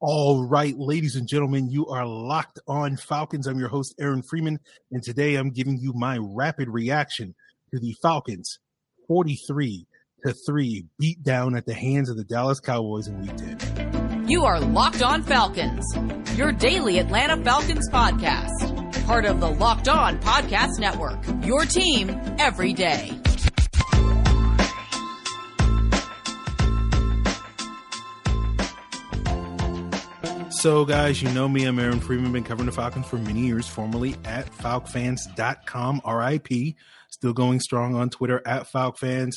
All right, ladies and gentlemen, you are locked on Falcons. I'm your host, Aaron Freeman, and today I'm giving you my rapid reaction to the Falcons 43 to 3 beat down at the hands of the Dallas Cowboys in week 10. You are Locked On Falcons, your daily Atlanta Falcons podcast, part of the Locked On Podcast Network, your team every day. So, guys, you know me. I'm Aaron Freeman. Been covering the Falcons for many years, formerly at FalcFans.com, RIP. Still going strong on Twitter at FalcFans.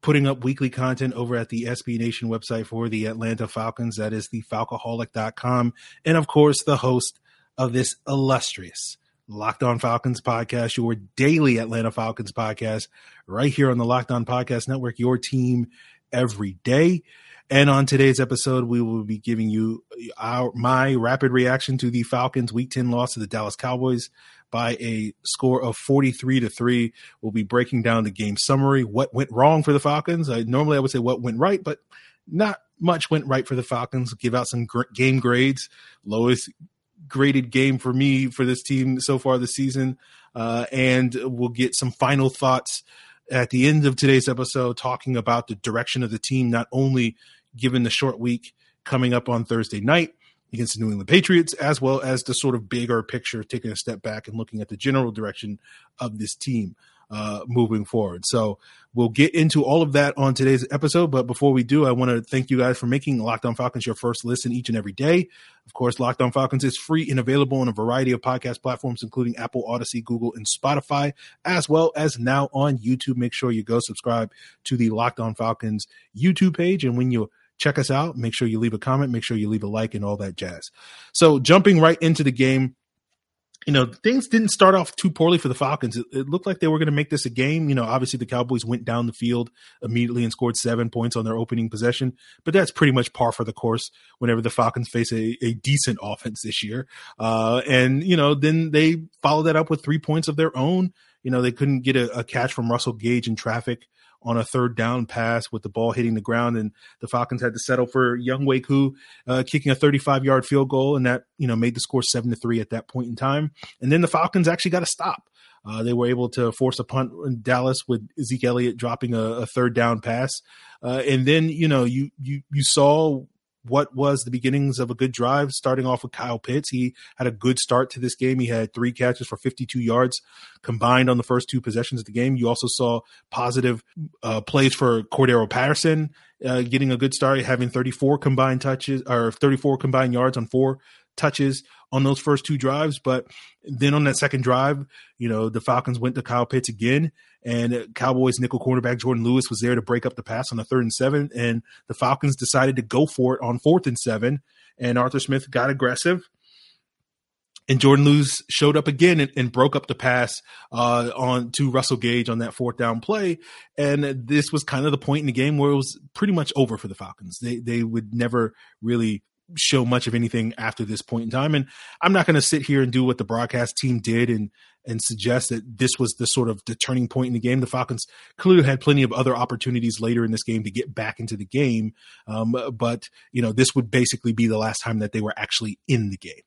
Putting up weekly content over at the SB Nation website for the Atlanta Falcons. That is the Falcoholic.com. And of course, the host of this illustrious Locked On Falcons podcast, your daily Atlanta Falcons podcast, right here on the Locked On Podcast Network, your team every day. And on today's episode, we will be giving you our my rapid reaction to the Falcons' Week 10 loss to the Dallas Cowboys by a score of 43 to 3. We'll be breaking down the game summary, what went wrong for the Falcons. I, normally I would say what went right, but not much went right for the Falcons. Give out some gr- game grades. Lowest graded game for me for this team so far this season. Uh, and we'll get some final thoughts at the end of today's episode talking about the direction of the team, not only given the short week coming up on Thursday night against the New England Patriots, as well as the sort of bigger picture, taking a step back and looking at the general direction of this team uh, moving forward. So we'll get into all of that on today's episode. But before we do, I want to thank you guys for making Locked On Falcons your first listen each and every day. Of course, Locked On Falcons is free and available on a variety of podcast platforms, including Apple, Audacy, Google, and Spotify, as well as now on YouTube. Make sure you go subscribe to the Locked On Falcons YouTube page. And when you check us out, make sure you leave a comment, make sure you leave a like, and all that jazz. So, jumping right into the game, you know, things didn't start off too poorly for the Falcons. It, it looked like they were going to make this a game. You know, obviously the Cowboys went down the field immediately and scored seven points on their opening possession, but that's pretty much par for the course whenever the Falcons face a, a decent offense this year. Uh, and, you know, then they followed that up with three points of their own. You know, they couldn't get a, a catch from Russell Gage in traffic on a third down pass with the ball hitting the ground, and the Falcons had to settle for Younghoe Koo uh, kicking a 35 yard field goal, and that you know made the score seven to three at that point in time. And then the Falcons actually got a stop. Uh, they were able to force a punt in Dallas with Zeke Elliott dropping a, a third down pass, uh, and then you know you you you saw what was the beginnings of a good drive, starting off with Kyle Pitts. He had a good start to this game. He had three catches for 52 yards combined on the first two possessions of the game. You also saw positive uh, plays for Cordarrelle Patterson uh, getting a good start, having 34 combined touches or 34 combined yards on four touches on those first two drives. But then on that second drive, you know, the Falcons went to Kyle Pitts again, and Cowboys nickel cornerback Jordan Lewis was there to break up the pass on the third and seven, and the Falcons decided to go for it on fourth and seven, and Arthur Smith got aggressive. And Jordan Lewis showed up again and, and broke up the pass uh, on to Russell Gage on that fourth down play. And this was kind of the point in the game where it was pretty much over for the Falcons. They they would never really show much of anything after this point in time. And I'm not going to sit here and do what the broadcast team did and and suggest that this was the sort of the turning point in the game. The Falcons clearly had plenty of other opportunities later in this game to get back into the game, um, but you know this would basically be the last time that they were actually in the game.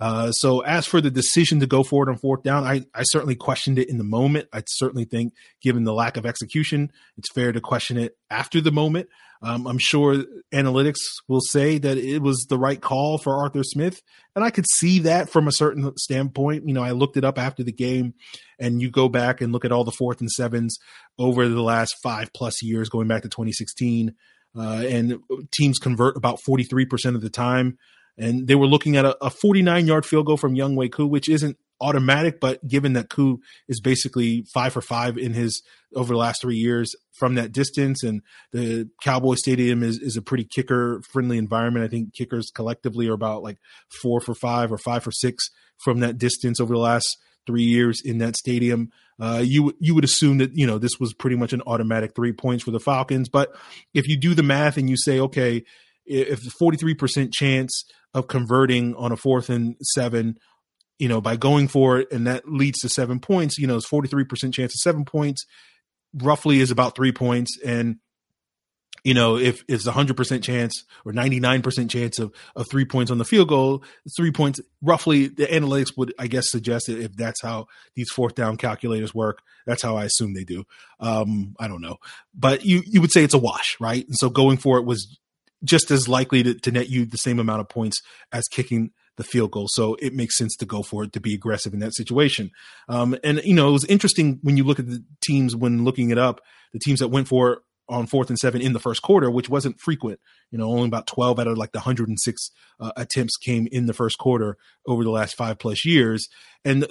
Uh, so as for the decision to go forward on fourth down, I, I certainly questioned it in the moment. I certainly think, given the lack of execution, it's fair to question it after the moment. Um, I'm sure analytics will say that it was the right call for Arthur Smith, and I could see that from a certain standpoint. You know, I looked it up after the game, and you go back and look at all the fourth and sevens over the last five plus years, going back to 2016, uh, and teams convert about 43% of the time and they were looking at a, a 49 yard field goal from Younghoe Koo, which isn't automatic, but given that Koo is basically five for five in his over the last three years from that distance, and the Cowboy Stadium is is a pretty kicker friendly environment. I think kickers collectively are about like four for five or five for six from that distance over the last three years in that stadium. Uh, you you would assume that you know this was pretty much an automatic three points for the Falcons, but if you do the math and you say, okay, if the forty three percent chance of converting on a fourth and seven, you know, by going for it, and that leads to seven points. You know, it's forty three percent chance of seven points, roughly is about three points, and you know, if it's a hundred percent chance or 99% chance of, of three points on the field goal, three points roughly the analytics would, I guess, suggest it if that's how these fourth down calculators work. That's how I assume they do. Um, I don't know, but you, you would say it's a wash, right? And so going for it was just as likely to, to net you the same amount of points as kicking the field goal. So it makes sense to go for it to be aggressive in that situation. Um, and you know, it was interesting when you look at the teams when looking it up, the teams that went for on fourth and seven in the first quarter, which wasn't frequent. You know, only about 12 out of like the 106 uh, attempts came in the first quarter over the last five plus years. And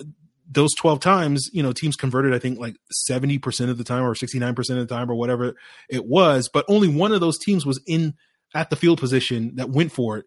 those 12 times, you know, teams converted, I think like 70% of the time or 69% of the time or whatever it was. But only one of those teams was in at the field position that went for it,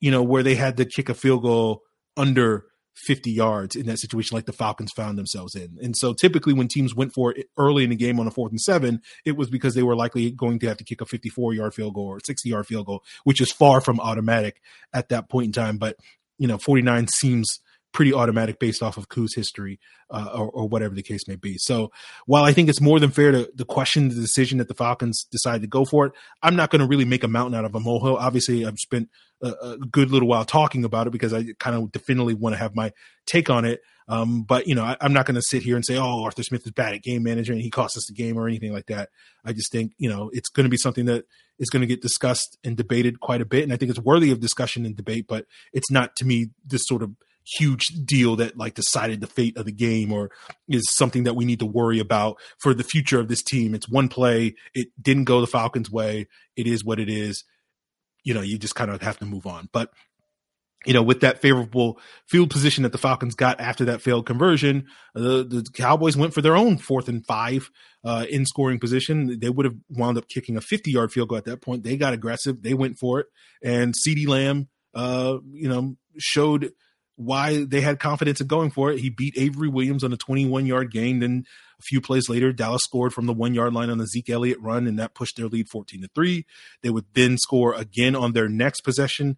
you know, where they had to kick a field goal under 50 yards in that situation like the Falcons found themselves in. And so typically when teams went for it early in the game on a fourth and seven, it was because they were likely going to have to kick a 54 yard field goal or 60 yard field goal, which is far from automatic at that point in time. But, you know, 49 seems pretty automatic based off of Koo's history uh, or, or, whatever the case may be. So while I think it's more than fair to, to question the decision that the Falcons decided to go for it, I'm not going to really make a mountain out of a molehill. Obviously, I've spent a, a good little while talking about it because I kind of definitely want to have my take on it. Um, but you know, I, am not going to sit here and say, "Oh, Arthur Smith is bad at game management; he cost us the game" or anything like that. I just think you know it's going to be something that is going to get discussed and debated quite a bit, and I think it's worthy of discussion and debate. But it's not to me this sort of huge deal that like decided the fate of the game or is something that we need to worry about for the future of this team. It's one play. It didn't go the Falcons' way. It is what it is. You know, you just kind of have to move on. But you know, with that favorable field position that the Falcons got after that failed conversion, the, the Cowboys went for their own fourth and five uh, in scoring position. They would have wound up kicking a 50 yard field goal at that point. They got aggressive. They went for it. And CeeDee Lamb, uh, you know, showed why they had confidence in going for it. He beat Avery Williams on a 21 yard gain. Then a few plays later, Dallas scored from the one yard line on the Zeke Elliott run, and that pushed their lead 14 to 3. They would then score again on their next possession,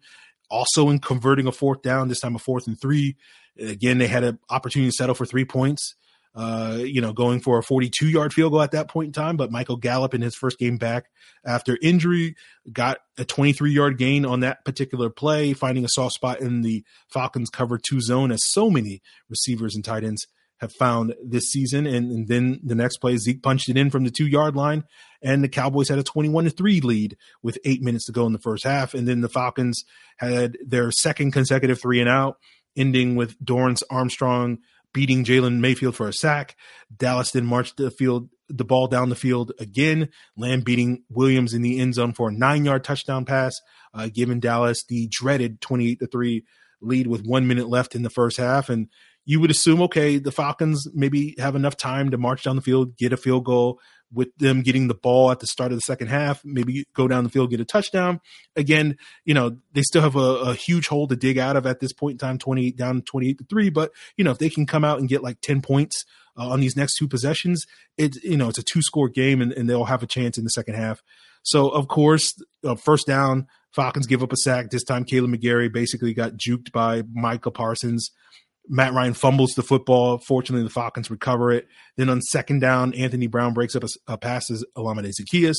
also in converting a fourth down, this time a fourth and three. Again, they had an opportunity to settle for three points uh, you know, going for a 42 yard field goal at that point in time. But Michael Gallup in his first game back after injury got a 23 yard gain on that particular play, finding a soft spot in the Falcons cover two zone, as so many receivers and tight ends have found this season. And, and then the next play, Zeke punched it in from the two yard line, and the Cowboys had a 21 to 3 lead with eight minutes to go in the first half. And then the Falcons had their second consecutive three and out, ending with Dorance Armstrong beating Jalen Mayfield for a sack. Dallas then marched the field, the ball down the field again. Lamb beating Williams in the end zone for a nine yard touchdown pass, uh, giving Dallas the dreaded 28 to 3 lead with one minute left in the first half. And you would assume, okay, the Falcons maybe have enough time to march down the field, get a field goal, with them getting the ball at the start of the second half, maybe go down the field, get a touchdown. Again, you know, they still have a, a huge hole to dig out of at this point in time, 28 down 28 to 3. But, you know, if they can come out and get like 10 points uh, on these next two possessions, it, you know, it's a two score game and, and, they'll have a chance in the second half. So, of course, uh, first down, Falcons give up a sack. This time, Kaleb McGary basically got juked by Micah Parsons. Matt Ryan fumbles the football. Fortunately, the Falcons recover it. Then on second down, Anthony Brown breaks up a, a pass to Olamide Zaccheaus.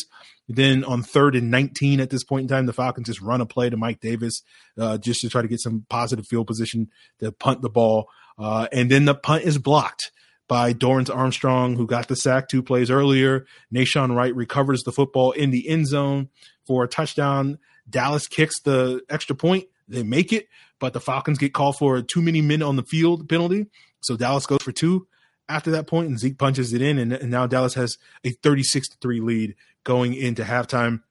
Then on third and 19 at this point in time, the Falcons just run a play to Mike Davis uh, just to try to get some positive field position to punt the ball. Uh, and then the punt is blocked by Dorance Armstrong, who got the sack two plays earlier. Nahshon Wright recovers the football in the end zone for a touchdown. Dallas kicks the extra point. They make it but the Falcons get called for too many men on the field penalty. So Dallas goes for two after that point, and Zeke punches it in, and, and now Dallas has a 36 3 lead going into halftime.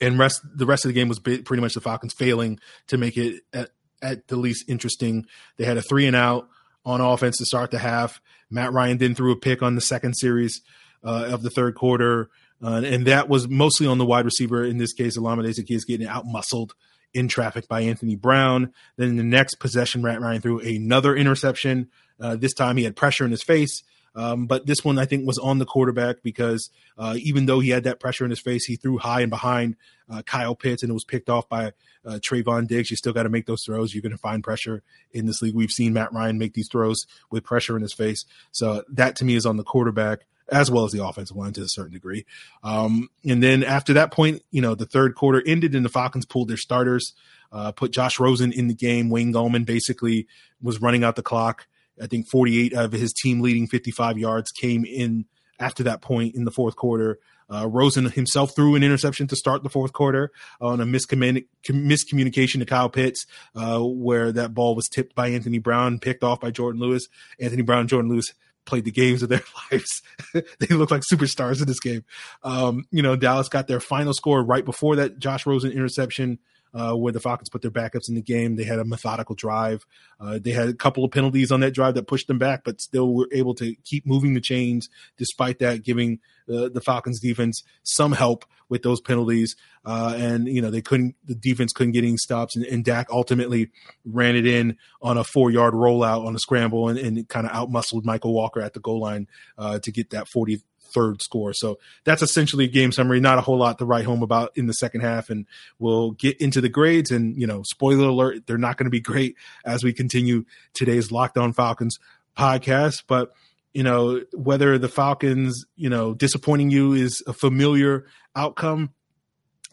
And rest the rest of the game was pretty much the Falcons failing to make it at, at the least interesting. They had a three and out on offense to start the half. Matt Ryan then threw a pick on the second series uh, of the third quarter. Uh, and that was mostly on the wide receiver. In this case, Olamide Zaccheaus getting out muscled in traffic by Anthony Brown. Then the next possession, Matt Ryan threw another interception. Uh, this time he had pressure in his face. Um, but this one I think was on the quarterback because uh, even though he had that pressure in his face, he threw high and behind uh, Kyle Pitts and it was picked off by uh, Trevon Diggs. You still got to make those throws. You're going to find pressure in this league. We've seen Matt Ryan make these throws with pressure in his face. So that to me is on the quarterback as well as the offensive line to a certain degree. Um, and then after that point, you know, the third quarter ended and the Falcons pulled their starters, uh, put Josh Rosen in the game. Wayne Gallman basically was running out the clock. I think 48 of his team leading 55 yards came in after that point in the fourth quarter. Uh, Rosen himself threw an interception to start the fourth quarter on a miscommunication to Kyle Pitts, uh, where that ball was tipped by Anthony Brown, picked off by Jordan Lewis. Anthony Brown Jordan Lewis played the games of their lives. they look like superstars in this game. Um, you know, Dallas got their final score right before that Josh Rosen interception uh, where the Falcons put their backups in the game. They had a methodical drive. Uh, they had a couple of penalties on that drive that pushed them back, but still were able to keep moving the chains despite that, giving uh, the Falcons defense some help with those penalties. Uh, and you know they couldn't, the defense couldn't get any stops, and, and Dak ultimately ran it in on a four yard rollout on a scramble and, and kind of outmuscled Michael Walker at the goal line uh, to get that 40 third score. So that's essentially a game summary. Not a whole lot to write home about in the second half. And we'll get into the grades. And, you know, spoiler alert, they're not going to be great as we continue today's Locked On Falcons podcast. But, you know, whether the Falcons, you know, disappointing you is a familiar outcome,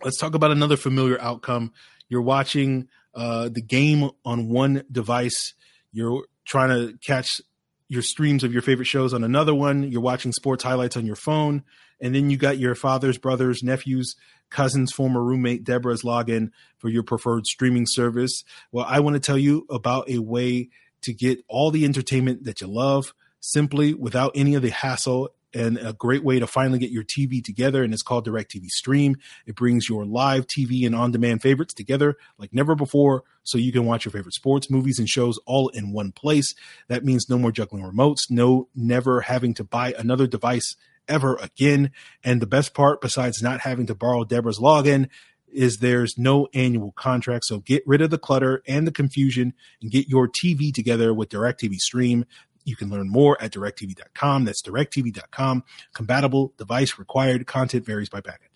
let's talk about another familiar outcome. You're watching uh, the game on one device. You're trying to catch your streams of your favorite shows on another one. You're watching sports highlights on your phone. And then you got your father's, brothers, nephews, cousins, former roommate Deborah's login for your preferred streaming service. Well, I want to tell you about a way to get all the entertainment that you love simply without any of the hassle and a great way to finally get your TV together. And it's called DirecTV Stream. It brings your live TV and on demand favorites together like never before so you can watch your favorite sports, movies, and shows all in one place. That means no more juggling remotes, no never having to buy another device ever again. And the best part, besides not having to borrow Deborah's login, is there's no annual contract. So get rid of the clutter and the confusion and get your TV together with DirecTV Stream. You can learn more at directv.com. That's directv.com. Compatible device required. Content varies by package.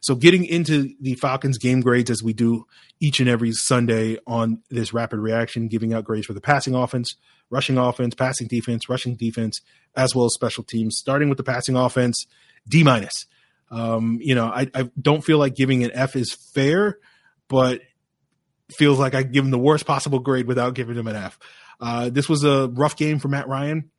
So getting into the Falcons game grades as we do each and every Sunday on this rapid reaction, giving out grades for the passing offense, rushing offense, passing defense, rushing defense, as well as special teams. Starting with the passing offense, D minus. Um, you know, I, I don't feel like giving an F is fair, but feels like I give him the worst possible grade without giving him an F. Uh, this was a rough game for Matt Ryan.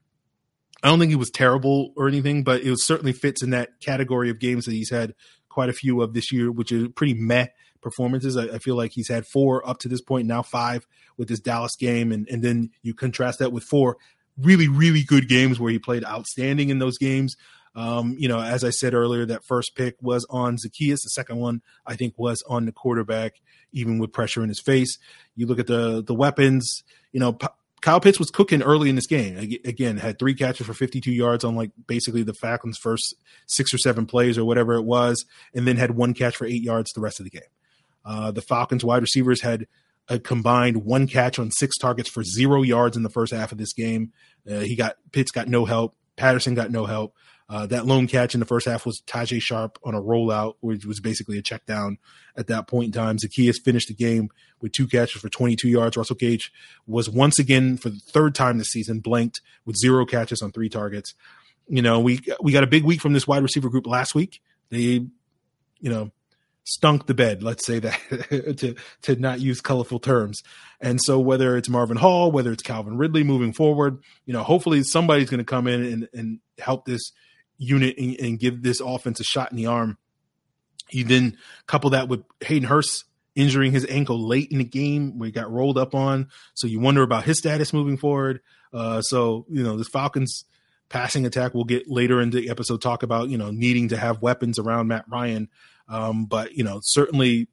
I don't think he was terrible or anything, but it certainly fits in that category of games that he's had quite a few of this year, which is pretty meh performances. I, I, feel like he's had four up to this point, now five with this Dallas game, and and then you contrast that with four really really good games where he played outstanding in those games. Um, you know, as I said earlier, that first pick was on Zaccheaus. The second one, I think, was on the quarterback, even with pressure in his face. You look at the the weapons. You know, Kyle Pitts was cooking early in this game. Again, had three catches for 52 yards on like basically the Falcons' first six or seven plays or whatever it was, and then had one catch for eight yards the rest of the game. Uh, the Falcons wide receivers had a combined one catch on six targets for zero yards in the first half of this game. Uh, he got Pitts got no help. Patterson got no help. Uh, that lone catch in the first half was Tajaé Sharpe on a rollout, which was basically a check down at that point in time. Zaccheaus finished the game with two catches for 22 yards. Russell Gage was once again, for the third time this season, blanked with zero catches on three targets. You know, we we got a big week from this wide receiver group last week. They, you know, stunk the bed. Let's say that to to not use colorful terms. And so whether it's Marvin Hall, whether it's Calvin Ridley moving forward, you know, hopefully somebody's going to come in and and help this unit and, and, give this offense a shot in the arm. You then couple that with Hayden Hurst injuring his ankle late in the game where he got rolled up on. So you wonder about his status moving forward. Uh, so, you know, the Falcons passing attack we'll get later in the episode talk about, you know, needing to have weapons around Matt Ryan. Um, but, you know, certainly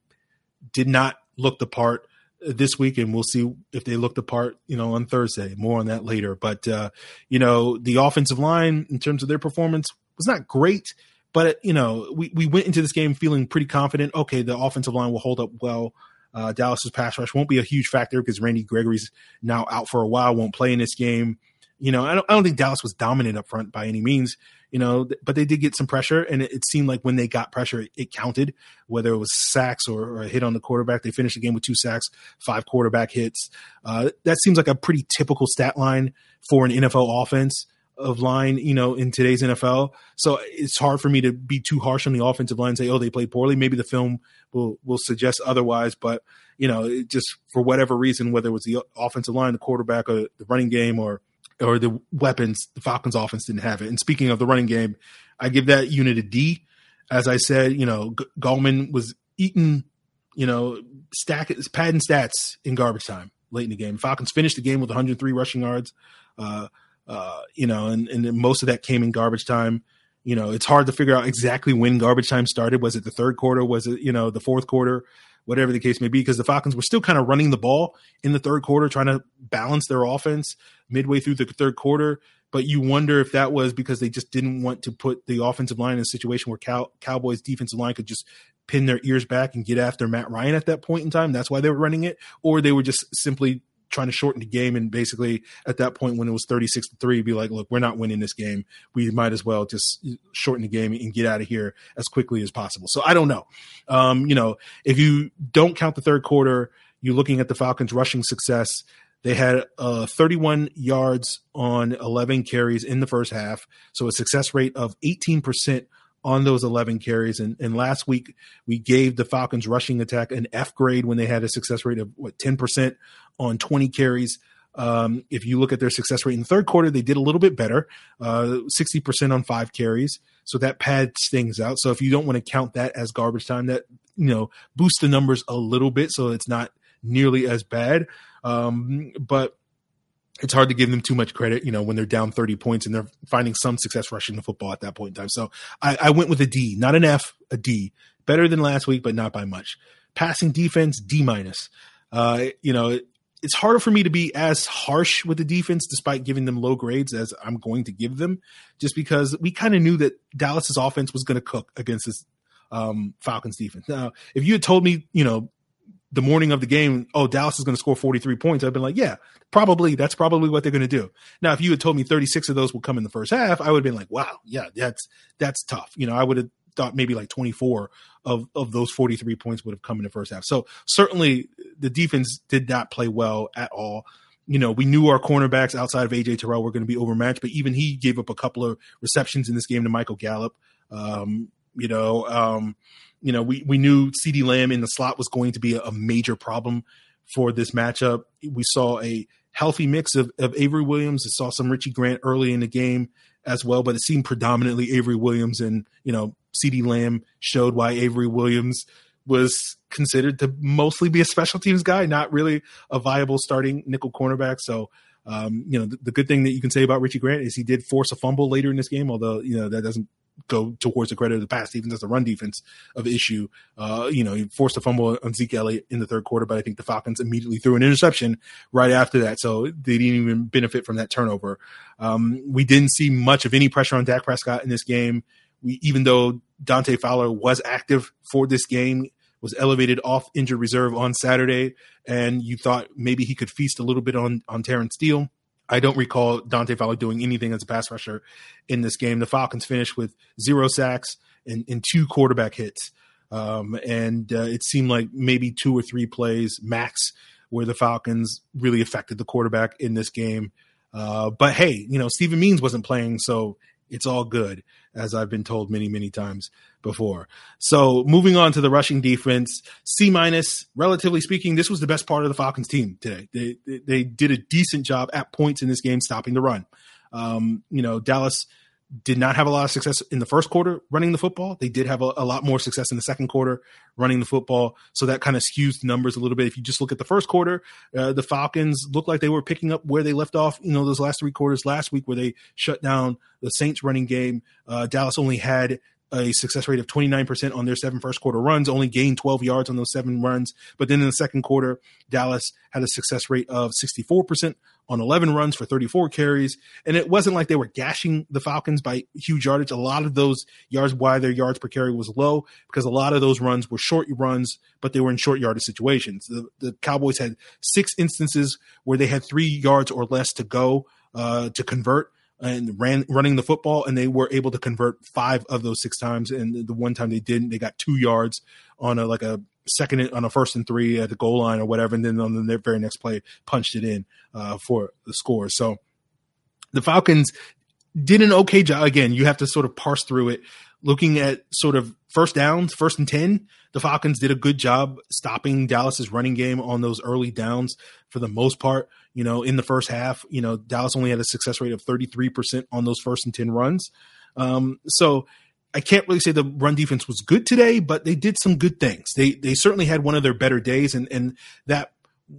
did not look the part this week, and we'll see if they look the part, you know, on Thursday. More on that later. But uh, you know, the offensive line in terms of their performance was not great, but you know, we we went into this game feeling pretty confident. Okay, the offensive line will hold up well. Uh, Dallas's pass rush won't be a huge factor because Randy Gregory's now out for a while, won't play in this game. You know, I don't, I don't think Dallas was dominant up front by any means you know, but they did get some pressure, and it, it seemed like when they got pressure, it, it counted, whether it was sacks or, or, a hit on the quarterback. They finished the game with two sacks, five quarterback hits. Uh, that seems like a pretty typical stat line for an NFL offense. of line, you know, in today's NFL. So it's hard for me to be too harsh on the offensive line and say, oh, they played poorly. Maybe the film will will suggest otherwise, but you know, just for whatever reason, whether it was the offensive line, the quarterback, or the running game, or or the weapons, the Falcons offense didn't have it. And speaking of the running game, I give that unit a D. As I said, you know, G- Gallman was eating, you know, stack padding stats in garbage time late in the game. Falcons finished the game with 103 rushing yards. Uh, uh, you know, and, and most of that came in garbage time. You know, it's hard to figure out exactly when garbage time started. Was it the third quarter? Was it, you know, the fourth quarter? Whatever the case may be, because the Falcons were still kind of running the ball in the third quarter, trying to balance their offense midway through the third quarter. But you wonder if that was because they just didn't want to put the offensive line in a situation where Cow- Cowboys defensive line could just pin their ears back and get after Matt Ryan at that point in time. That's why they were running it, or they were just simply trying to shorten the game and basically at that point when it was 36 to 3 be like look we're not winning this game. We might as well just shorten the game and get out of here as quickly as possible. So i don't know. Um, you know if you don't count the third quarter you're looking at the falcons rushing success. They had uh, 31 yards on 11 carries in the first half. So a success rate of 18% on those 11 carries. And, and last week, we gave the Falcons rushing attack an F grade when they had a success rate of what 10% on 20 carries. Um, if you look at their success rate in the third quarter, they did a little bit better, uh, 60% on five carries. So that pads things out. So if you don't want to count that as garbage time, that, you know, boosts the numbers a little bit. So it's not nearly as bad. Um, but it's hard to give them too much credit, you know, when they're down 30 points and they're finding some success rushing the football at that point in time. So I, I went with a D, not an F, a D. Better than last week, but not by much. Passing defense, D minus. Uh, you know, it's harder for me to be as harsh with the defense despite giving them low grades as I'm going to give them, just because we kind of knew that Dallas's offense was going to cook against this um, Falcons defense. Now, if you had told me, you know, the morning of the game, oh, Dallas is going to score 43 points, I've been like, yeah, probably. That's probably what they're going to do. Now, if you had told me 36 of those will come in the first half, I would have been like, wow, yeah, that's, that's tough. You know, I would have thought maybe like 24 of, of those 43 points would have come in the first half. So certainly the defense did not play well at all. You know, we knew our cornerbacks outside of AJ Terrell were going to be overmatched, but even he gave up a couple of receptions in this game to Michael Gallup. Um, you know, um, you know, we, we knew CeeDee Lamb in the slot was going to be a, a major problem for this matchup. We saw a healthy mix of, of Avery Williams. I saw some Richie Grant early in the game as well, but it seemed predominantly Avery Williams and, you know, CeeDee Lamb showed why Avery Williams was considered to mostly be a special teams guy, not really a viable starting nickel cornerback. So, um, you know, the, the, good thing that you can say about Richie Grant is he did force a fumble later in this game, although, you know, that doesn't go towards the credit of the pass defense as the run defense of issue. Uh, you know, he forced a fumble on Zeke Elliott in the third quarter, but I think the Falcons immediately threw an interception right after that. So they didn't even benefit from that turnover. Um, we didn't see much of any pressure on Dak Prescott in this game. We, even though Dante Fowler was active for this game, was elevated off injured reserve on Saturday, and you thought maybe he could feast a little bit on on Terence Steele I don't recall Dante Fowler doing anything as a pass rusher in this game. The Falcons finished with zero sacks and, and two quarterback hits. Um, and uh, it seemed like maybe two or three plays max where the Falcons really affected the quarterback in this game. Uh, but hey, you know, Steven Means wasn't playing, so it's all good, as I've been told many, many times before. So moving on to the rushing defense, C minus, relatively speaking, this was the best part of the Falcons team today. They, they, they did a decent job at points in this game stopping the run. Um, you know, Dallas did not have a lot of success in the first quarter running the football. They did have a, a, lot more success in the second quarter running the football. So that kind of skews the numbers a little bit. If you just look at the first quarter, uh, the Falcons looked like they were picking up where they left off, you know, those last three quarters last week where they shut down the Saints running game. Uh, Dallas only had a success rate of 29% on their seven first quarter runs, only gained 12 yards on those seven runs. But then in the second quarter, Dallas had a success rate of 64% on 11 runs for 34 carries. And it wasn't like they were gashing the Falcons by huge yardage. A lot of those yards, why their yards per carry was low, because a lot of those runs were short runs, but they were in short yardage situations. The, the Cowboys had six instances where they had three yards or less to go uh, to convert and ran running the football, and they were able to convert five of those six times. And the one time they didn't, they got two yards on a like a second on a first and three at the goal line or whatever, and then on the very next play punched it in uh, for the score. So the Falcons did an okay job. Again, you have to sort of parse through it. Looking at sort of first downs, first and 10, the Falcons did a good job stopping Dallas's running game on those early downs for the most part. You know, in the first half, you know, Dallas only had a success rate of 33% on those first and 10 runs. Um, so I can't really say the run defense was good today, but they did some good things. They they certainly had one of their better days, and and that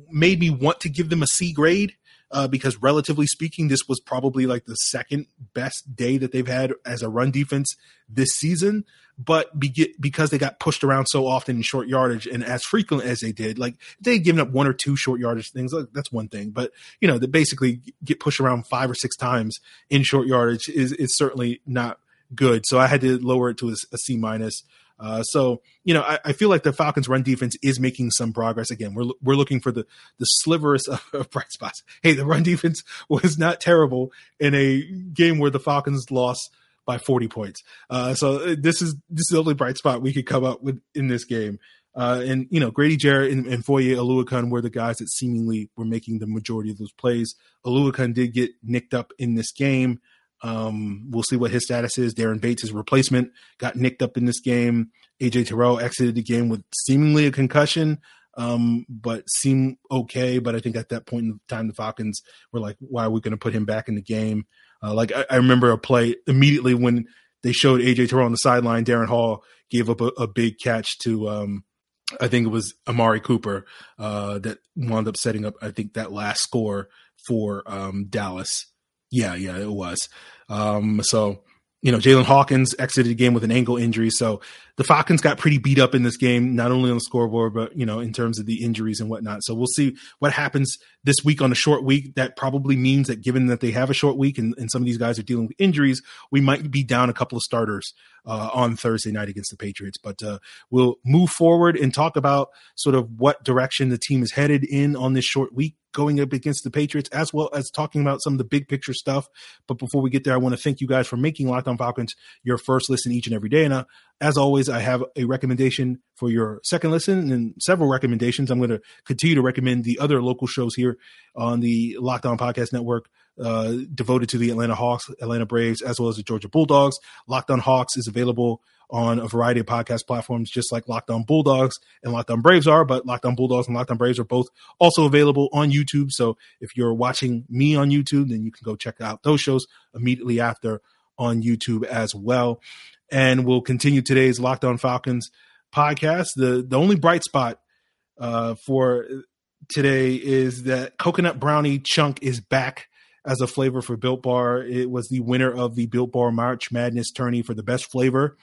made me want to give them a C grade uh, because relatively speaking, this was probably like the second best day that they've had as a run defense this season. But be- because they got pushed around so often in short yardage and as frequent as they did, like they given up one or two short yardage things, like, that's one thing. But you know, to basically get pushed around five or six times in short yardage is is certainly not good. So I had to lower it to a, a C minus. Uh, so you know, I, I, feel like the Falcons' run defense is making some progress. Again, we're we're looking for the the sliverest of, of bright spots. Hey, the run defense was not terrible in a game where the Falcons lost by 40 points. Uh, so uh, this is this is the only bright spot we could come up with in this game. Uh, and you know, Grady Jarrett and, and Foye Oluokun were the guys that seemingly were making the majority of those plays. Oluokun did get nicked up in this game. Um, we'll see what his status is. Daren Bates, his replacement, got nicked up in this game. AJ Terrell exited the game with seemingly a concussion, um, but seemed okay. But I think at that point in time, the Falcons were like, why are we going to put him back in the game? Uh, like I, I, remember a play immediately when they showed AJ Terrell on the sideline. Darren Hall gave up a, a big catch to, um, I think it was Amari Cooper uh, that wound up setting up, I think, that last score for um, Dallas. Yeah, yeah, it was. Um, so you know, Jaylinn Hawkins exited the game with an ankle injury. So the Falcons got pretty beat up in this game, not only on the scoreboard, but, you know, in terms of the injuries and whatnot. So we'll see what happens this week on a short week. That probably means that given that they have a short week and, and some of these guys are dealing with injuries, we might be down a couple of starters uh, on Thursday night against the Patriots. But uh, we'll move forward and talk about sort of what direction the team is headed in on this short week going up against the Patriots, as well as talking about some of the big picture stuff. But before we get there, I want to thank you guys for making Locked On Falcons your first listen each and every day. And uh, as always, I have a recommendation for your second listen and several recommendations. I'm going to continue to recommend the other local shows here on the Locked On Podcast Network. Uh, devoted to the Atlanta Hawks, Atlanta Braves, as well as the Georgia Bulldogs. Locked On Hawks is available on a variety of podcast platforms, just like Locked On Bulldogs and Locked On Braves are. But Locked On Bulldogs and Locked On Braves are both also available on YouTube. So if you're watching me on YouTube, then you can go check out those shows immediately after on YouTube as well. And we'll continue today's Locked On Falcons podcast. The the only bright spot uh, for today is that coconut brownie chunk is back as a flavor for Built Bar. It was the winner of the Built Bar March Madness tourney for the best flavor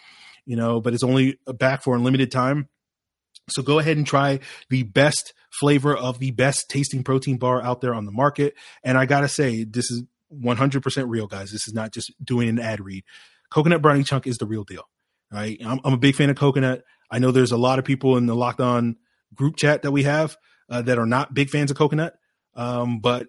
you know, but it's only back for a limited time. So go ahead and try the best flavor of the best tasting protein bar out there on the market. And I gotta say, this is 100% real, guys. This is not just doing an ad read. Coconut brownie chunk is the real deal. Right? I'm, I'm a big fan of coconut. I know there's a lot of people in the locked on group chat that we have uh, that are not big fans of coconut. Um, but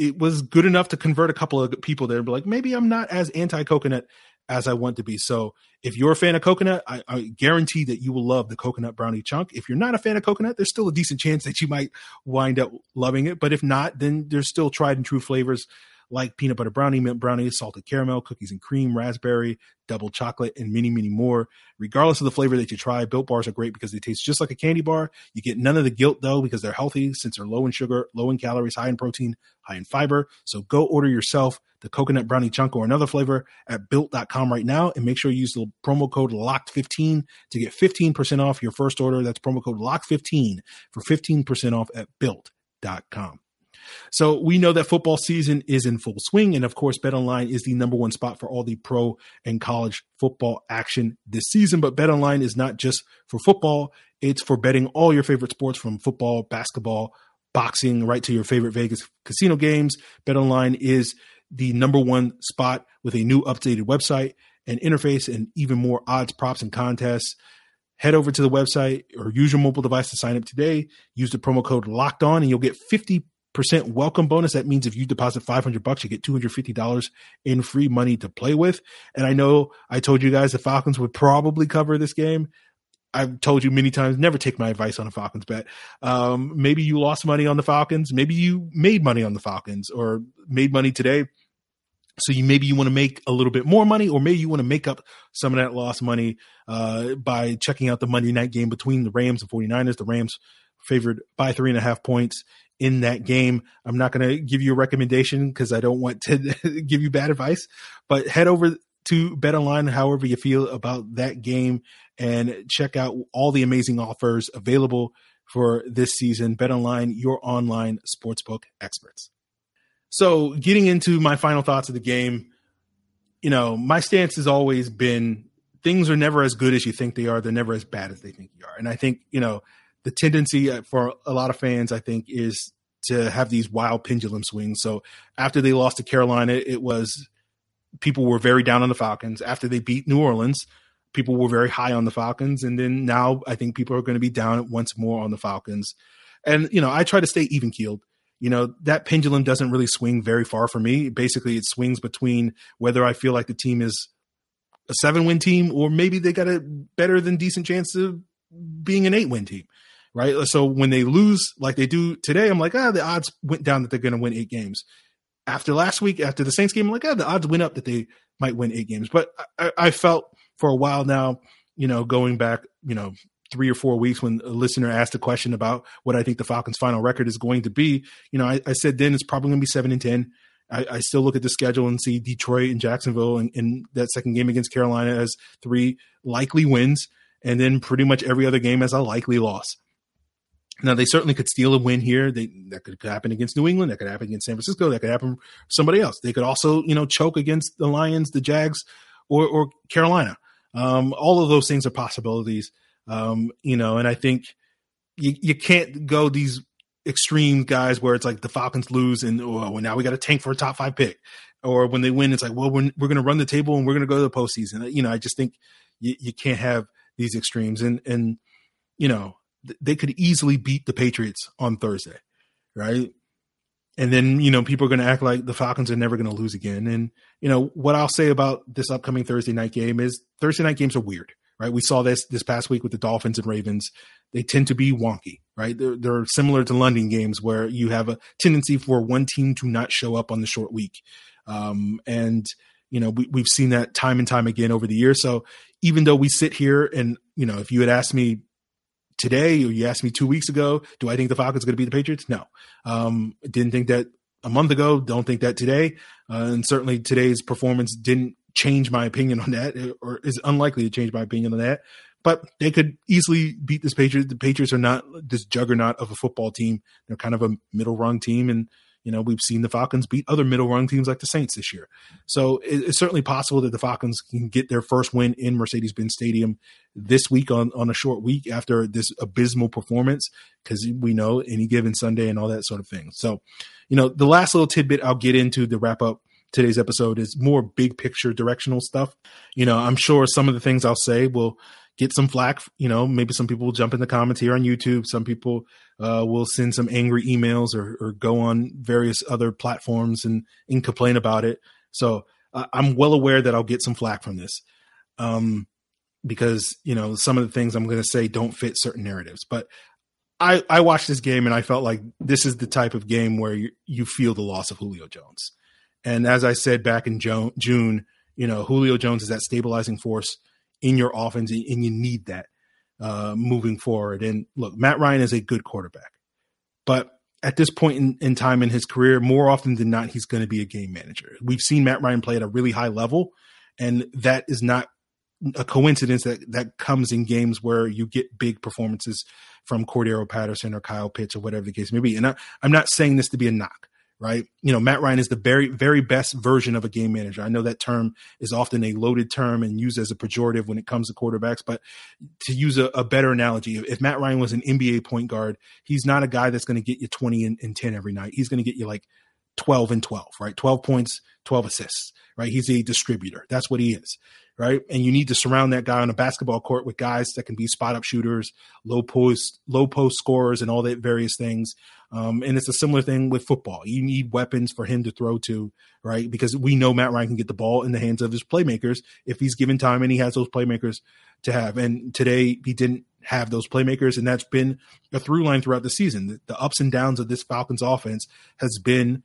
it was good enough to convert a couple of people there and be like, maybe I'm not as anti coconut as I want to be. So if you're a fan of coconut, I, I, guarantee that you will love the coconut brownie chunk. If you're not a fan of coconut, there's still a decent chance that you might wind up loving it. But if not, then there's still tried and true flavors like peanut butter brownie, mint brownie, salted caramel, cookies and cream, raspberry, double chocolate, and many, many more. Regardless of the flavor that you try, Built Bars are great because they taste just like a candy bar. You get none of the guilt though because they're healthy since they're low in sugar, low in calories, high in protein, high in fiber. So go order yourself the coconut brownie chunk or another flavor at built.com right now and make sure you use the promo code locked15 to get 15% off your first order. That's promo code locked15 for 15% off at built.com. So we know that football season is in full swing. And of course, BetOnline is the number one spot for all the pro and college football action this season. But BetOnline is not just for football, it's for betting all your favorite sports from football, basketball, boxing, right to your favorite Vegas casino games. BetOnline is the number one spot with a new updated website and interface and even more odds, props, and contests. Head over to the website or use your mobile device to sign up today. Use the promo code locked on and you'll get 50 percent welcome bonus. That means if you deposit 500 bucks, you get $250 in free money to play with. And I know I told you guys the Falcons would probably cover this game. I've told you many times, never take my advice on a Falcons bet. Um, maybe you lost money on the Falcons. Maybe you made money on the Falcons or made money today. So you maybe you want to make a little bit more money, or maybe you want to make up some of that lost money uh, by checking out the Monday night game between the Rams and 49ers. The Rams favored by three and a half points in that game. I'm not going to give you a recommendation because I don't want to give you bad advice, but head over to Bet Online, however you feel about that game, and check out all the amazing offers available for this season. Bet Online, your online sportsbook experts. So, getting into my final thoughts of the game, you know, my stance has always been things are never as good as you think they are. They're never as bad as they think you are. And I think, you know, the tendency uh, for a lot of fans, I think, is to have these wild pendulum swings. So after they lost to Carolina, it was people were very down on the Falcons. After they beat New Orleans, people were very high on the Falcons. And then now I think people are going to be down once more on the Falcons. And, you know, I try to stay even keeled. You know, that pendulum doesn't really swing very far for me. Basically, it swings between whether I feel like the team is a seven win team or maybe they got a better than decent chance of being an eight win team right? So when they lose like they do today, I'm like, ah, the odds went down that they're going to win eight games. After last week, after the Saints game, I'm like, ah, the odds went up that they might win eight games. But I, I felt for a while now, you know, going back, you know, three or four weeks when a listener asked a question about what I think the Falcons' final record is going to be, you know, I, I said then it's probably going to be seven and ten. I, I, still look at the schedule and see Detroit and Jacksonville and, and that second game against Carolina as three likely wins, and then pretty much every other game as a likely loss. Now they certainly could steal a win here. They, that could happen against New England. That could happen against San Francisco. That could happen somebody else. They could also, you know, choke against the Lions, the Jags, or, or Carolina. Um, all of those things are possibilities. Um, you know, and I think you, you can't go these extreme guys where it's like the Falcons lose and oh, well, now we got to tank for a top five pick, or when they win, it's like well we're we're going to run the table and we're going to go to the postseason. You know, I just think you, you can't have these extremes and and you know they could easily beat the Patriots on Thursday, right? And then, you know, people are going to act like the Falcons are never going to lose again. And, you know, what I'll say about this upcoming Thursday night game is Thursday night games are weird, right? We saw this this past week with the Dolphins and Ravens. They tend to be wonky, right? They're, they're similar to London games where you have a tendency for one team to not show up on the short week. Um, and, you know, we, we've seen that time and time again over the years. So even though we sit here and, you know, if you had asked me today, you asked me two weeks ago, do I think the Falcons going to beat the Patriots? No. Um, didn't think that a month ago. Don't think that today. Uh, and certainly today's performance didn't change my opinion on that, or is unlikely to change my opinion on that. But they could easily beat this Patriots. The Patriots are not this juggernaut of a football team. They're kind of a middle rung team, and you know, we've seen the Falcons beat other middle rung teams like the Saints this year. So it's certainly possible that the Falcons can get their first win in Mercedes Benz Stadium this week on, on a short week after this abysmal performance, because we know any given Sunday and all that sort of thing. So, you know, the last little tidbit I'll get into to wrap up today's episode is more big picture directional stuff. You know, I'm sure some of the things I'll say will get some flack. You know, maybe some people will jump in the comments here on YouTube. Some people uh, will send some angry emails or, or, go on various other platforms and, and complain about it. So uh, I'm well aware that I'll get some flack from this. Um, because you know some of the things I'm going to say don't fit certain narratives, but I, I watched this game and I felt like this is the type of game where you, you feel the loss of Julio Jones. And as I said back in jo- June, you know, Julio Jones is that stabilizing force in your offense, and you need that uh, moving forward. And look, Matt Ryan is a good quarterback, but at this point in, in time in his career, more often than not, he's going to be a game manager. We've seen Matt Ryan play at a really high level, and that is not a coincidence that that comes in games where you get big performances from Cordarrelle Patterson or Kyle Pitts or whatever the case may be. And I, I'm not saying this to be a knock right? You know, Matt Ryan is the very, very best version of a game manager. I know that term is often a loaded term and used as a pejorative when it comes to quarterbacks, but to use a, a better analogy, if Matt Ryan was an NBA point guard, he's not a guy that's going to get you 20 and, and 10 every night. He's going to get you like 12 and 12, right? 12 points, 12 assists, right? He's a distributor. That's what he is right? And you need to surround that guy on a basketball court with guys that can be spot up shooters, low post, low post scorers, and all that various things. Um, and it's a similar thing with football. You need weapons for him to throw to, right? Because we know Matt Ryan can get the ball in the hands of his playmakers if he's given time and he has those playmakers to have. And today he didn't have those playmakers, and that's been a through line throughout the season. The, the ups and downs of this Falcons offense has been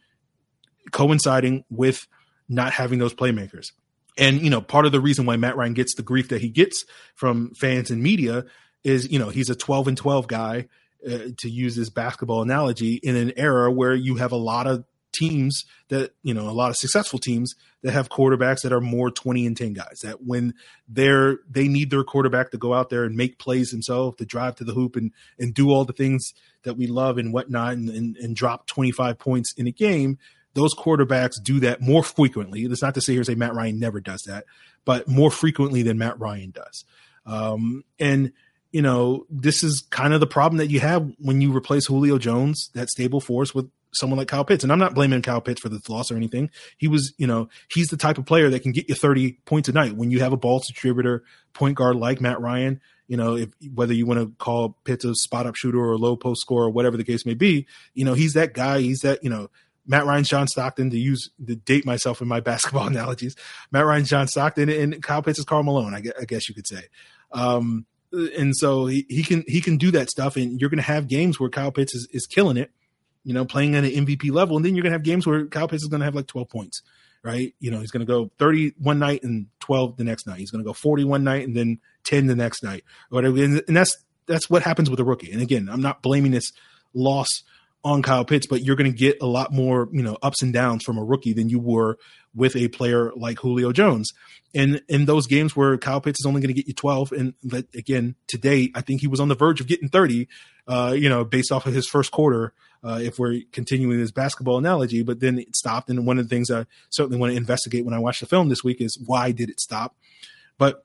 coinciding with not having those playmakers. And, you know, part of the reason why Matt Ryan gets the grief that he gets from fans and media is, you know, he's a 12 and 12 guy, uh, to use this basketball analogy, in an era where you have a lot of teams that, you know, a lot of successful teams that have quarterbacks that are more 20 and 10 guys that when they're, they need their quarterback to go out there and make plays himself, to drive to the hoop and, and do all the things that we love and whatnot and, and, and drop 25 points in a game those quarterbacks do that more frequently. That's not to say here say Matt Ryan never does that, but more frequently than Matt Ryan does. Um, and you know, this is kind of the problem that you have when you replace Julio Jones, that stable force, with someone like Kyle Pitts. And I'm not blaming Kyle Pitts for the loss or anything. He was, you know, he's the type of player that can get you 30 points a night when you have a ball distributor point guard like Matt Ryan. You know, if whether you want to call Pitts a spot up shooter or a low post scorer or whatever the case may be, you know, he's that guy. He's that, you know, Matt Ryan, John Stockton, to use to date myself in my basketball analogies. Matt Ryan, John Stockton, and Kyle Pitts is Karl Malone. I guess, I guess you could say. Um, and so he, he, can he can do that stuff, and you're going to have games where Kyle Pitts is, is killing it, you know, playing at an MVP level, and then you're going to have games where Kyle Pitts is going to have like 12 points, right? You know, he's going to go 30 one night and 12 the next night. He's going to go 40 one night and then 10 the next night, whatever. And that's that's what happens with a rookie. And again, I'm not blaming this loss on Kyle Pitts, but you're going to get a lot more, you know, ups and downs from a rookie than you were with a player like Julio Jones. And in those games where Kyle Pitts is only going to get you 12, and that, again, today, I think he was on the verge of getting 30, uh, you know, based off of his first quarter, uh, if we're continuing this basketball analogy, but then it stopped. And one of the things I certainly want to investigate when I watch the film this week is why did it stop? But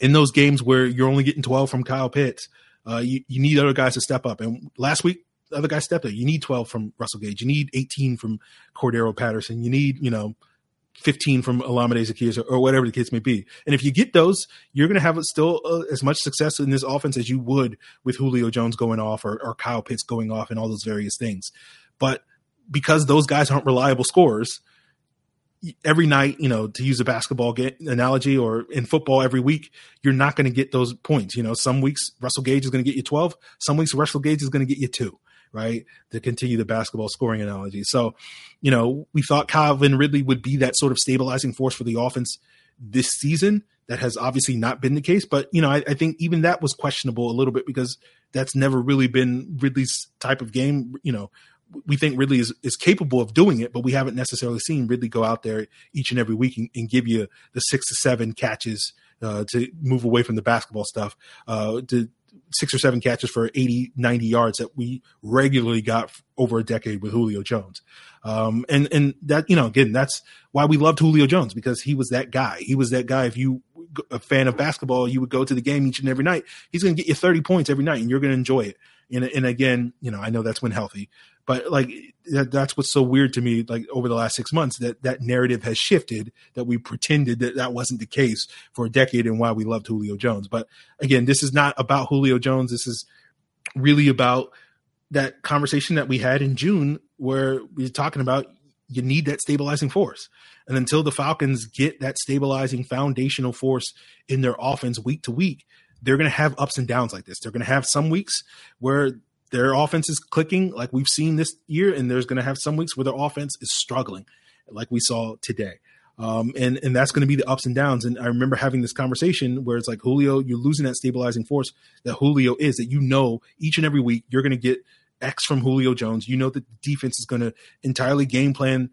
in those games where you're only getting 12 from Kyle Pitts, uh, you, you need other guys to step up. And last week, the other guy stepped up. You need 12 from Russell Gage. You need 18 from Cordarrelle Patterson. You need, you know, 15 from Olamide Zaccheaus or, or, whatever the case may be. And if you get those, you're going to have still uh, as much success in this offense as you would with Julio Jones going off or, or Kyle Pitts going off and all those various things. But because those guys aren't reliable scorers, every night, you know, to use a basketball analogy or in football every week, you're not going to get those points. You know, some weeks Russell Gage is going to get you 12, some weeks Russell Gage is going to get you two right? To continue the basketball scoring analogy. So, you know, we thought Calvin Ridley would be that sort of stabilizing force for the offense this season. That has obviously not been the case, but you know, I, I think even that was questionable a little bit because that's never really been Ridley's type of game. You know, we think Ridley is, is capable of doing it, but we haven't necessarily seen Ridley go out there each and every week and, and give you the six to seven catches uh, to move away from the basketball stuff, uh, to six or seven catches for 80, 90 yards that we regularly got over a decade with Julio Jones. Um, and, and that, you know, again, that's why we loved Julio Jones because he was that guy. He was that guy. If you, a fan of basketball, you would go to the game each and every night. He's going to get you 30 points every night and you're going to enjoy it. And, and again, you know, I know that's when healthy, but like that, that's what's so weird to me. Like over the last six months, that that narrative has shifted. That we pretended that that wasn't the case for a decade, and why we loved Julio Jones. But again, this is not about Julio Jones. This is really about that conversation that we had in June, where we were talking about you need that stabilizing force. And until the Falcons get that stabilizing foundational force in their offense week to week, they're going to have ups and downs like this. They're going to have some weeks where their offense is clicking like we've seen this year, and there's going to have some weeks where their offense is struggling, like we saw today. Um, and and that's going to be the ups and downs. And I remember having this conversation where it's like Julio, you're losing that stabilizing force that Julio is. That you know each and every week you're going to get X from Julio Jones. You know that the defense is going to entirely game plan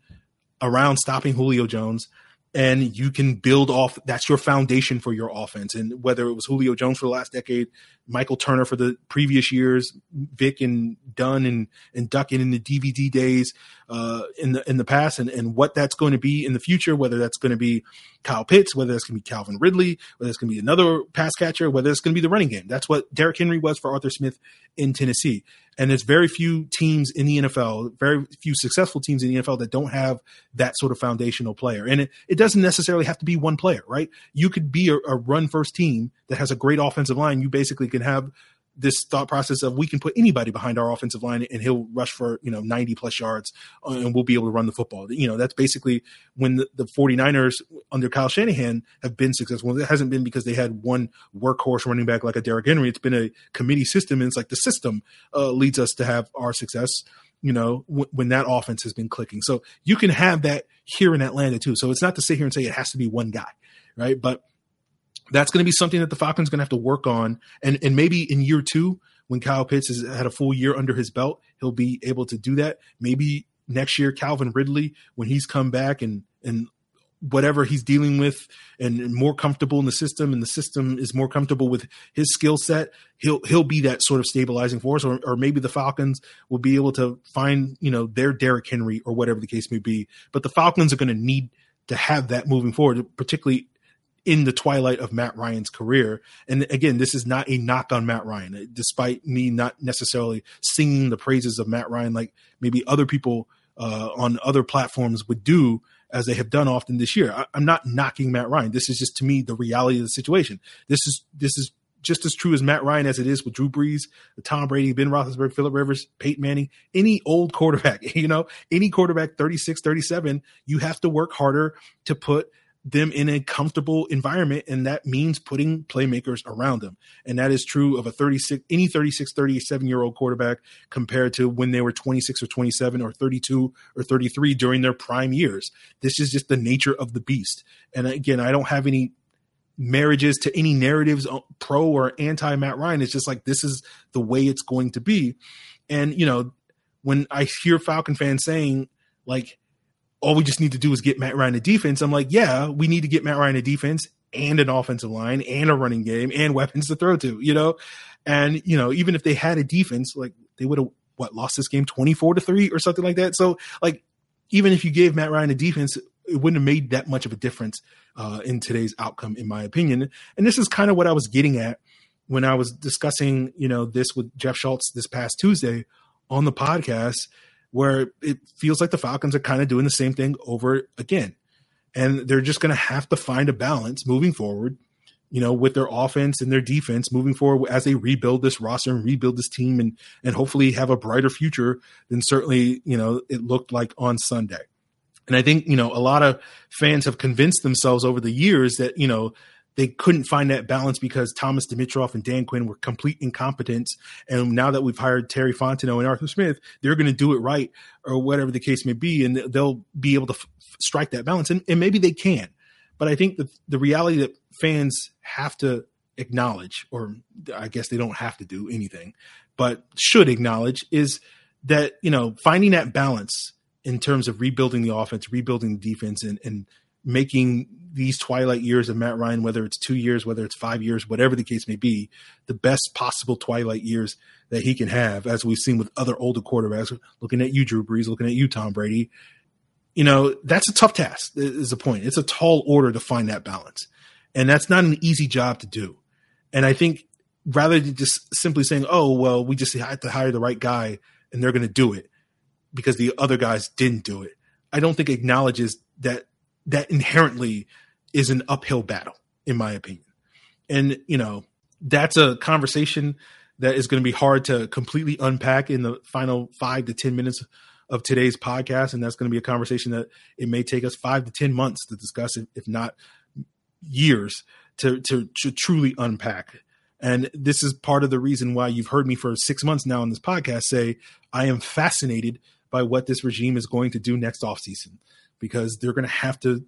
around stopping Julio Jones and you can build off that's your foundation for your offense. And whether it was julio jones for the last decade michael turner for the previous years vick and dunn and and duckett in the dvd days uh, in the in the past and, and what that's going to be in the future whether that's going to be kyle pitts whether that's going to be calvin ridley whether it's going to be another pass catcher whether it's going to be the running game that's what Derrick henry was for arthur smith in tennessee and there's very few teams in the NFL, very few successful teams in the NFL that don't have that sort of foundational player. And it, it doesn't necessarily have to be one player, right? You could be a, a run first team that has a great offensive line. You basically can have this thought process of we can put anybody behind our offensive line and he'll rush for you know 90 plus yards uh, and we'll be able to run the football you know that's basically when the, the 49ers under Kyle Shanahan have been successful it hasn't been because they had one workhorse running back like a Derrick Henry it's been a committee system and it's like the system uh, leads us to have our success you know, w- when that offense has been clicking. So you can have that here in Atlanta too. So it's not to sit here and say it has to be one guy, right? But that's going to be something that the Falcons going to have to work on. And, and maybe in year two, when Kyle Pitts has had a full year under his belt, he'll be able to do that. Maybe next year, Calvin Ridley, when he's come back and, and whatever he's dealing with and more comfortable in the system and the system is more comfortable with his skill set he'll he'll be that sort of stabilizing force or, or maybe the falcons will be able to find you know their Derrick Henry or whatever the case may be but the falcons are going to need to have that moving forward particularly in the twilight of Matt Ryan's career. And again, this is not a knock on Matt Ryan, despite me not necessarily singing the praises of Matt Ryan like maybe other people uh, on other platforms would do as they have done often this year. I, am not knocking Matt Ryan. This is just to me the reality of the situation. This is this is just as true as Matt Ryan as it is with Drew Brees, Tom Brady, Ben Roethlisberger, Philip Rivers, Peyton Manning, any old quarterback, you know, any quarterback 36, 37, you have to work harder to put them in a comfortable environment and that means putting playmakers around them. And that is true of a 36 any 36 37 year old quarterback compared to when they were 26 or 27 or 32 or 33 during their prime years. This is just the nature of the beast. And again i don't have any marriages to any narratives uh, pro or anti matt ryan. It's just like this is the way it's going to be. And you know when i hear falcon fans saying like all we just need to do is get Matt Ryan a defense. I'm like, yeah, we need to get Matt Ryan a defense and an offensive line and a running game and weapons to throw to, you know? And, you know, even if they had a defense, like they would have what lost this game 24 to 3 or something like that. So like even if you gave Matt Ryan a defense, it wouldn't have made that much of a difference uh, in today's outcome, in my opinion. And this is kind of what I was getting at when I was discussing, you know, this with Jeff Schultz this past Tuesday on the podcast where it feels like the Falcons are kind of doing the same thing over again. And they're just going to have to find a balance moving forward, you know, with their offense and their defense moving forward as they rebuild this roster and rebuild this team and and hopefully have a brighter future than certainly, you know, it looked like on Sunday. And I think, you know, a lot of fans have convinced themselves over the years that, you know, they couldn't find that balance because Thomas Dimitroff and Dan Quinn were complete incompetence. And now that we've hired Terry Fontenot and Arthur Smith, they're going to do it right or whatever the case may be. And they'll be able to f- strike that balance. And, and maybe they can. But I think the reality that fans have to acknowledge, or I guess they don't have to do anything, but should acknowledge is that, you know, finding that balance in terms of rebuilding the offense, rebuilding the defense, and, and making these twilight years of Matt Ryan, whether it's two years, whether it's five years, whatever the case may be, the best possible twilight years that he can have, as we've seen with other older quarterbacks. Looking at you, Drew Brees, looking at you, Tom Brady. You know, that's a tough task, is the point. It's a tall order to find that balance. And that's not an easy job to do. And I think rather than just simply saying, oh, well, we just have to hire the right guy and they're going to do it because the other guys didn't do it, I don't think acknowledges that that inherently is an uphill battle, in my opinion. And, you know, that's a conversation that is going to be hard to completely unpack in the final five to 10 minutes of today's podcast. And that's going to be a conversation that it may take us five to 10 months to discuss, if not years, to, to, to truly unpack. And this is part of the reason why you've heard me for six months now on this podcast say, I am fascinated by what this regime is going to do next offseason because they're going to have to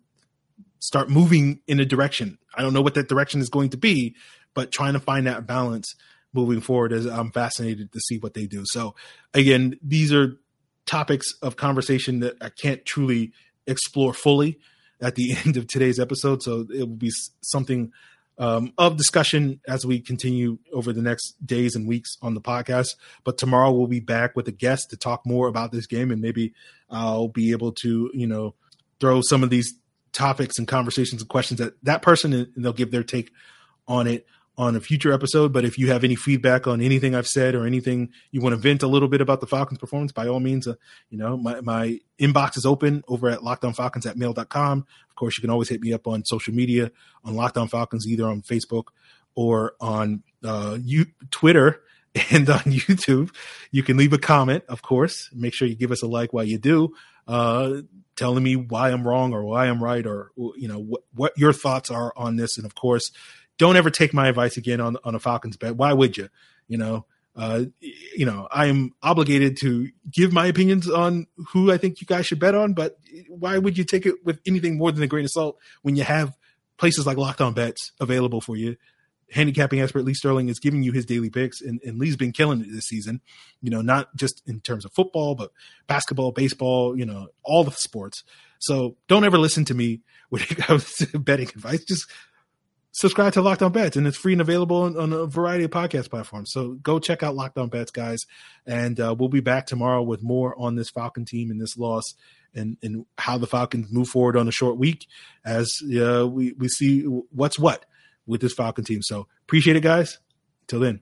start moving in a direction. I don't know what that direction is going to be, but trying to find that balance moving forward is I'm fascinated to see what they do. So again, these are topics of conversation that I can't truly explore fully at the end of today's episode. So it will be something um, of discussion as we continue over the next days and weeks on the podcast. But tomorrow we'll be back with a guest to talk more about this game, and maybe I'll be able to, you know, throw some of these topics and conversations and questions that that person and they'll give their take on it on a future episode. But if you have any feedback on anything I've said or anything you want to vent a little bit about the Falcons performance, by all means, uh, you know, my, my inbox is open over at lockedonfalcons at mail.com. Of course, you can always hit me up on social media on Locked On Falcons, either on Facebook or on uh, you, Twitter and on YouTube. You can leave a comment, of course. Make sure you give us a like while you do. Uh, telling me why I'm wrong or why I'm right or you know what, what your thoughts are on this. And of course, don't ever take my advice again on on a Falcons bet. Why would you? You know, Uh, you know, I am obligated to give my opinions on who I think you guys should bet on, but why would you take it with anything more than a grain of salt when you have places like Locked On Bets available for you? Handicapping expert Lee Sterling is giving you his daily picks, and, and Lee's been killing it this season. You know, not just in terms of football, but basketball, baseball, you know, all the sports. So don't ever listen to me when it comes to betting advice. Just subscribe to Locked On Bets, and it's free and available on, on, a variety of podcast platforms. So go check out Locked On Bets, guys, and uh, we'll be back tomorrow with more on this Falcon team and this loss, and and how the Falcons move forward on a short week as uh, we we see what's what with this Falcon team. So appreciate it, guys. Till then.